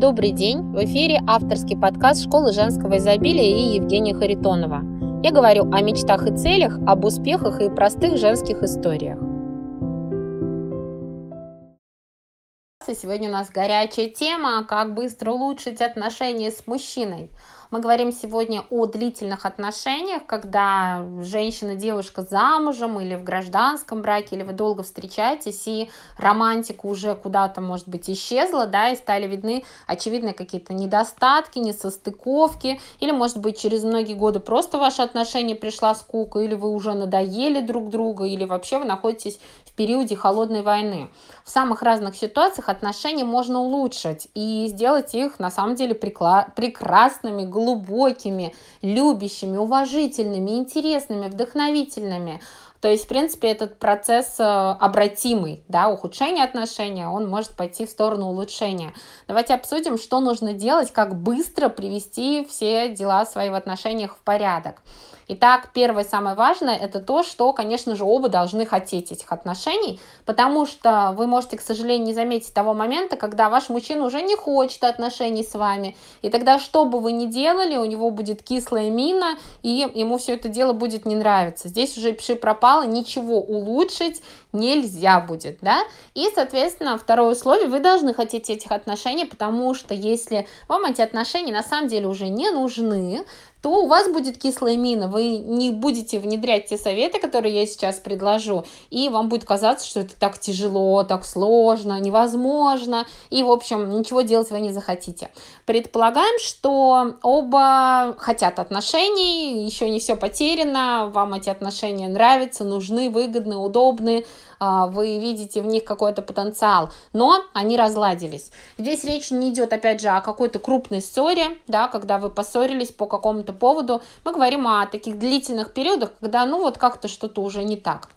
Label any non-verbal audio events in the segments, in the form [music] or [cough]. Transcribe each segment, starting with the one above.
Добрый день! В эфире авторский подкаст Школы женского изобилия и Евгения Харитонова. Я говорю о мечтах и целях, об успехах и простых женских историях. Сегодня у нас горячая тема «Как быстро улучшить отношения с мужчиной». Мы говорим сегодня о длительных отношениях, когда женщина, девушка замужем или в гражданском браке, или вы долго встречаетесь, и романтика уже куда-то, может быть, исчезла, да, и стали видны очевидные какие-то недостатки, несостыковки, или, может быть, через многие годы просто ваши отношения пришла скука, или вы уже надоели друг друга, или вообще вы находитесь периоде холодной войны. В самых разных ситуациях отношения можно улучшить и сделать их, на самом деле, прекрасными, глубокими, любящими, уважительными, интересными, вдохновительными. То есть, в принципе, этот процесс э, обратимый, да, ухудшение отношения, он может пойти в сторону улучшения. Давайте обсудим, что нужно делать, как быстро привести все дела свои в отношениях в порядок. Итак, первое самое важное это то, что, конечно же, оба должны хотеть этих отношений, потому что вы можете, к сожалению, не заметить того момента, когда ваш мужчина уже не хочет отношений с вами. И тогда, что бы вы ни делали, у него будет кислая мина, и ему все это дело будет не нравиться. Здесь уже пиши пропало, ничего улучшить нельзя будет, да. И, соответственно, второе условие, вы должны хотеть этих отношений, потому что если вам эти отношения на самом деле уже не нужны, то у вас будет кислая мина, вы не будете внедрять те советы, которые я сейчас предложу, и вам будет казаться, что это так тяжело, так сложно, невозможно, и, в общем, ничего делать вы не захотите. Предполагаем, что оба хотят отношений, еще не все потеряно, вам эти отношения нравятся, нужны, выгодны, удобны, вы видите в них какой-то потенциал, но они разладились. Здесь речь не идет, опять же, о какой-то крупной ссоре, да, когда вы поссорились по какому-то поводу. Мы говорим о таких длительных периодах, когда, ну, вот как-то что-то уже не так.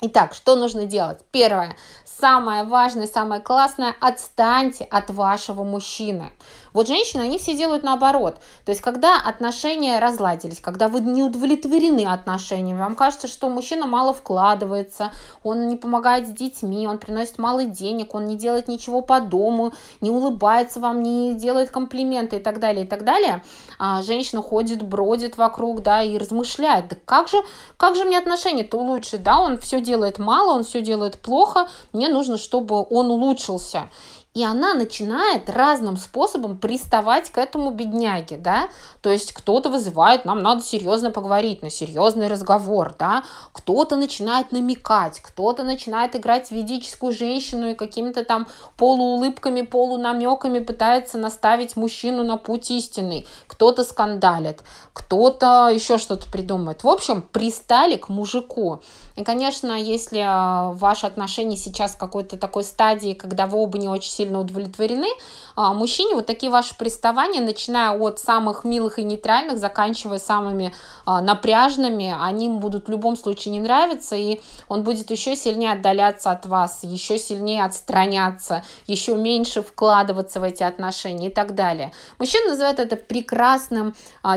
Итак, что нужно делать? Первое, самое важное, самое классное, отстаньте от вашего мужчины. Вот женщины, они все делают наоборот. То есть, когда отношения разладились, когда вы не удовлетворены отношениями, вам кажется, что мужчина мало вкладывается, он не помогает с детьми, он приносит мало денег, он не делает ничего по дому, не улыбается вам, не делает комплименты и так далее, и так далее, а женщина ходит, бродит вокруг, да, и размышляет, да как же, как же мне отношения-то улучшить, да, он все делает мало, он все делает плохо, мне нужно, чтобы он улучшился. И она начинает разным способом приставать к этому бедняге, да, то есть кто-то вызывает, нам надо серьезно поговорить, на серьезный разговор, да, кто-то начинает намекать, кто-то начинает играть ведическую женщину и какими-то там полуулыбками, полунамеками пытается наставить мужчину на путь истинный, кто-то скандалит, кто-то еще что-то придумает. В общем, пристали к мужику. И, конечно, если а, ваши отношения сейчас в какой-то такой стадии, когда вы оба не очень сильно удовлетворены, а, мужчине вот такие ваши приставания, начиная от самых милых и нейтральных, заканчивая самыми а, напряжными, они будут в любом случае не нравиться, и он будет еще сильнее отдаляться от вас, еще сильнее отстраняться, еще меньше вкладываться в эти отношения и так далее. Мужчина называет это прекрасным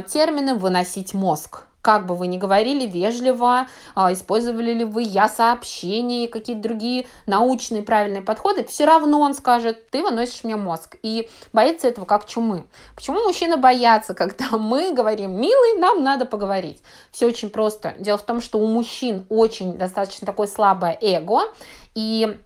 термином «выносить мозг» как бы вы ни говорили, вежливо, а, использовали ли вы я сообщения и какие-то другие научные правильные подходы, все равно он скажет, ты выносишь мне мозг. И боится этого как чумы. Почему мужчины боятся, когда [laughs] мы говорим, милый, нам надо поговорить? Все очень просто. Дело в том, что у мужчин очень достаточно такое слабое эго, и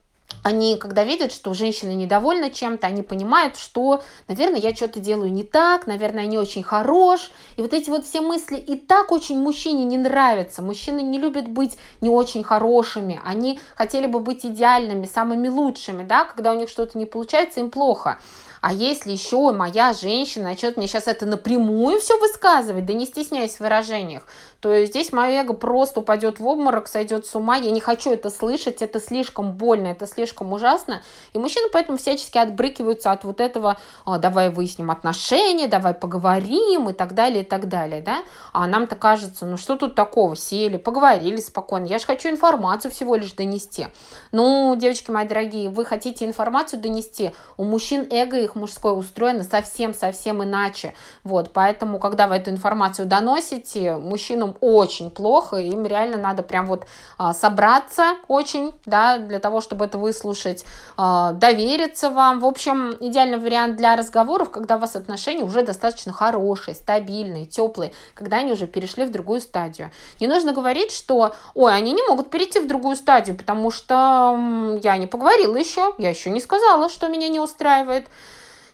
они, когда видят, что женщина недовольна чем-то, они понимают, что, наверное, я что-то делаю не так, наверное, не очень хорош. И вот эти вот все мысли и так очень мужчине не нравятся. Мужчины не любят быть не очень хорошими. Они хотели бы быть идеальными, самыми лучшими, да, когда у них что-то не получается, им плохо. А если еще моя женщина начнет мне сейчас это напрямую все высказывать, да не стесняясь в выражениях, то здесь мое эго просто упадет в обморок, сойдет с ума. Я не хочу это слышать, это слишком больно, это слишком ужасно. И мужчины поэтому всячески отбрыкиваются от вот этого «А, «давай выясним отношения, давай поговорим» и так далее, и так далее, да. А нам-то кажется, ну что тут такого, сели, поговорили спокойно, я же хочу информацию всего лишь донести. Ну, девочки мои дорогие, вы хотите информацию донести, у мужчин эго их мужское устроено совсем-совсем иначе. Вот, поэтому, когда вы эту информацию доносите, мужчину мужчинам очень плохо, им реально надо прям вот а, собраться очень, да, для того, чтобы это выслушать, а, довериться вам. В общем, идеальный вариант для разговоров, когда у вас отношения уже достаточно хорошие, стабильные, теплые, когда они уже перешли в другую стадию. Не нужно говорить, что, ой, они не могут перейти в другую стадию, потому что я не поговорила еще, я еще не сказала, что меня не устраивает.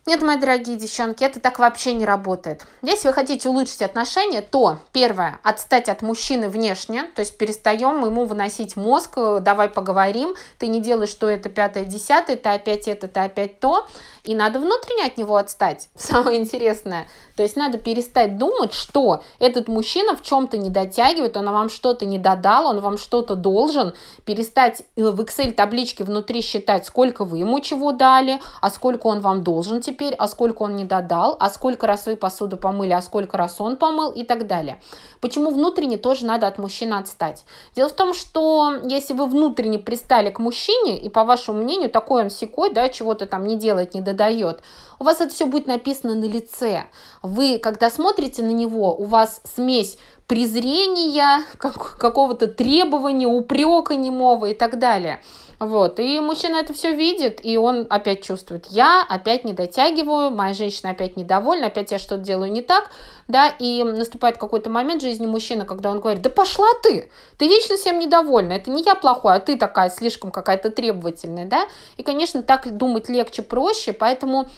Нет, мои дорогие девчонки, это так вообще не работает. Если вы хотите улучшить отношения, то первое, отстать от мужчины внешне, то есть перестаем ему выносить мозг, э, давай поговорим, ты не делаешь, что это пятое, десятое, ты опять это, ты опять то, и надо внутренне от него отстать. [laughs] Самое интересное, то есть надо перестать думать, что этот мужчина в чем-то не дотягивает, он вам что-то не додал, он вам что-то должен. Перестать э, в Excel табличке внутри считать, сколько вы ему чего дали, а сколько он вам должен теперь, а сколько он не додал, а сколько раз вы посуду помыли, а сколько раз он помыл и так далее. Почему внутренне тоже надо от мужчины отстать? Дело в том, что если вы внутренне пристали к мужчине, и по вашему мнению такой он секой, да, чего-то там не делает, не додает, у вас это все будет написано на лице. Вы, когда смотрите на него, у вас смесь презрения, как, какого-то требования, упрека немого и так далее. Вот, и мужчина это все видит, и он опять чувствует, я опять не дотягиваю, моя женщина опять недовольна, опять я что-то делаю не так, да, и наступает какой-то момент в жизни мужчины, когда он говорит, да пошла ты, ты вечно всем недовольна, это не я плохой, а ты такая слишком какая-то требовательная, да, и, конечно, так думать легче, проще, поэтому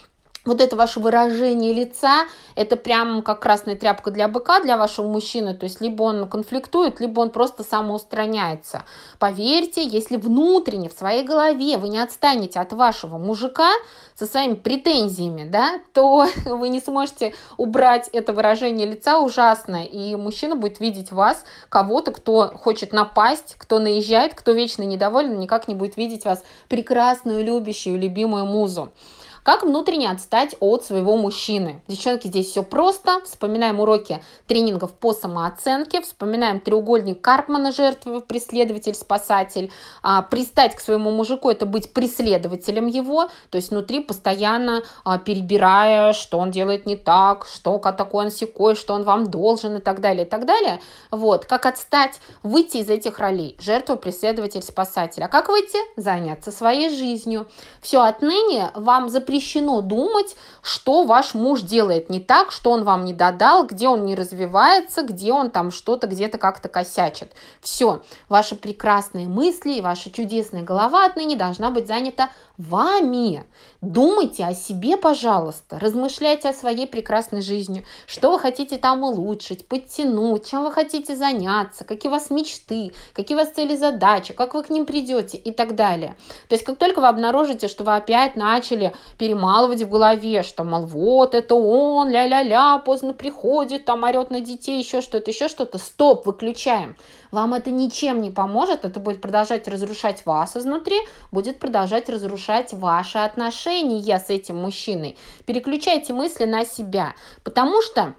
вот это ваше выражение лица, это прям как красная тряпка для быка, для вашего мужчины. То есть либо он конфликтует, либо он просто самоустраняется. Поверьте, если внутренне, в своей голове вы не отстанете от вашего мужика со своими претензиями, да, то [laughs] вы не сможете убрать это выражение лица ужасное. И мужчина будет видеть вас, кого-то, кто хочет напасть, кто наезжает, кто вечно недоволен, никак не будет видеть вас прекрасную, любящую, любимую музу. Как внутренне отстать от своего мужчины? Девчонки, здесь все просто. Вспоминаем уроки тренингов по самооценке, вспоминаем треугольник Карпмана, жертва, преследователь, спасатель. А, пристать к своему мужику – это быть преследователем его, то есть внутри постоянно а, перебирая, что он делает не так, что такой он секой, что он вам должен и так далее, и так далее. Вот, как отстать, выйти из этих ролей. Жертва, преследователь, спасатель. А как выйти? Заняться своей жизнью. Все, отныне вам запрещено запрещено думать, что ваш муж делает не так, что он вам не додал, где он не развивается, где он там что-то где-то как-то косячит. Все, ваши прекрасные мысли и ваша чудесная голова отныне должна быть занята вами. Думайте о себе, пожалуйста, размышляйте о своей прекрасной жизни, что вы хотите там улучшить, подтянуть, чем вы хотите заняться, какие у вас мечты, какие у вас цели, задачи, как вы к ним придете и так далее. То есть как только вы обнаружите, что вы опять начали перемалывать в голове, что, мол, вот это он, ля-ля-ля, поздно приходит, там орет на детей, еще что-то, еще что-то, стоп, выключаем вам это ничем не поможет, это будет продолжать разрушать вас изнутри, будет продолжать разрушать ваши отношения с этим мужчиной. Переключайте мысли на себя, потому что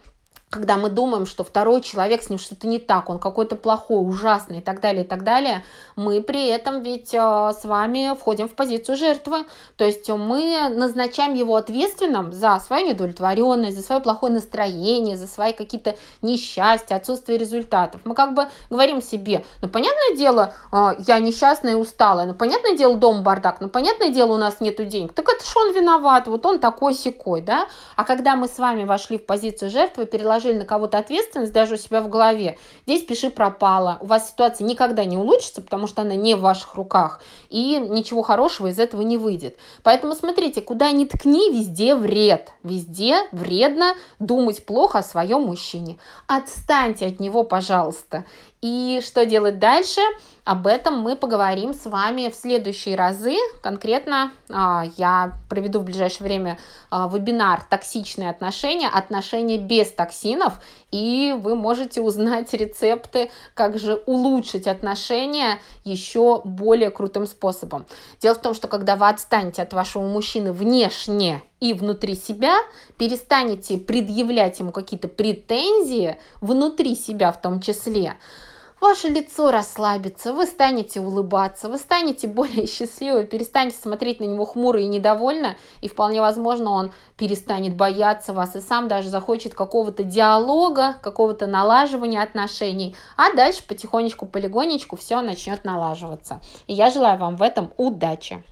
когда мы думаем, что второй человек, с ним что-то не так, он какой-то плохой, ужасный и так далее, и так далее, мы при этом ведь э, с вами входим в позицию жертвы. То есть мы назначаем его ответственным за свою недовлетворенность, за свое плохое настроение, за свои какие-то несчастья, отсутствие результатов. Мы как бы говорим себе, ну, понятное дело, э, я несчастная и усталая, ну, понятное дело, дом бардак, ну, понятное дело, у нас нету денег. Так это что он виноват, вот он такой секой, да? А когда мы с вами вошли в позицию жертвы, переложили возложили на кого-то ответственность даже у себя в голове, здесь пиши пропало. У вас ситуация никогда не улучшится, потому что она не в ваших руках, и ничего хорошего из этого не выйдет. Поэтому смотрите, куда ни ткни, везде вред. Везде вредно думать плохо о своем мужчине. Отстаньте от него, пожалуйста. И что делать дальше? Об этом мы поговорим с вами в следующие разы. Конкретно а, я проведу в ближайшее время а, вебинар «Токсичные отношения. Отношения без токсинов». И вы можете узнать рецепты, как же улучшить отношения еще более крутым способом. Дело в том, что когда вы отстанете от вашего мужчины внешне и внутри себя, перестанете предъявлять ему какие-то претензии внутри себя в том числе, Ваше лицо расслабится, вы станете улыбаться, вы станете более счастливы, перестанете смотреть на него хмуро и недовольно, и вполне возможно он перестанет бояться вас и сам даже захочет какого-то диалога, какого-то налаживания отношений, а дальше потихонечку, полигонечку все начнет налаживаться. И я желаю вам в этом удачи.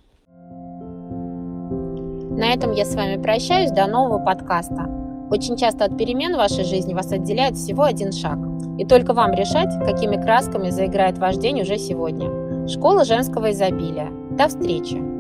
На этом я с вами прощаюсь. До нового подкаста. Очень часто от перемен в вашей жизни вас отделяет всего один шаг. И только вам решать, какими красками заиграет ваш день уже сегодня. Школа женского изобилия. До встречи!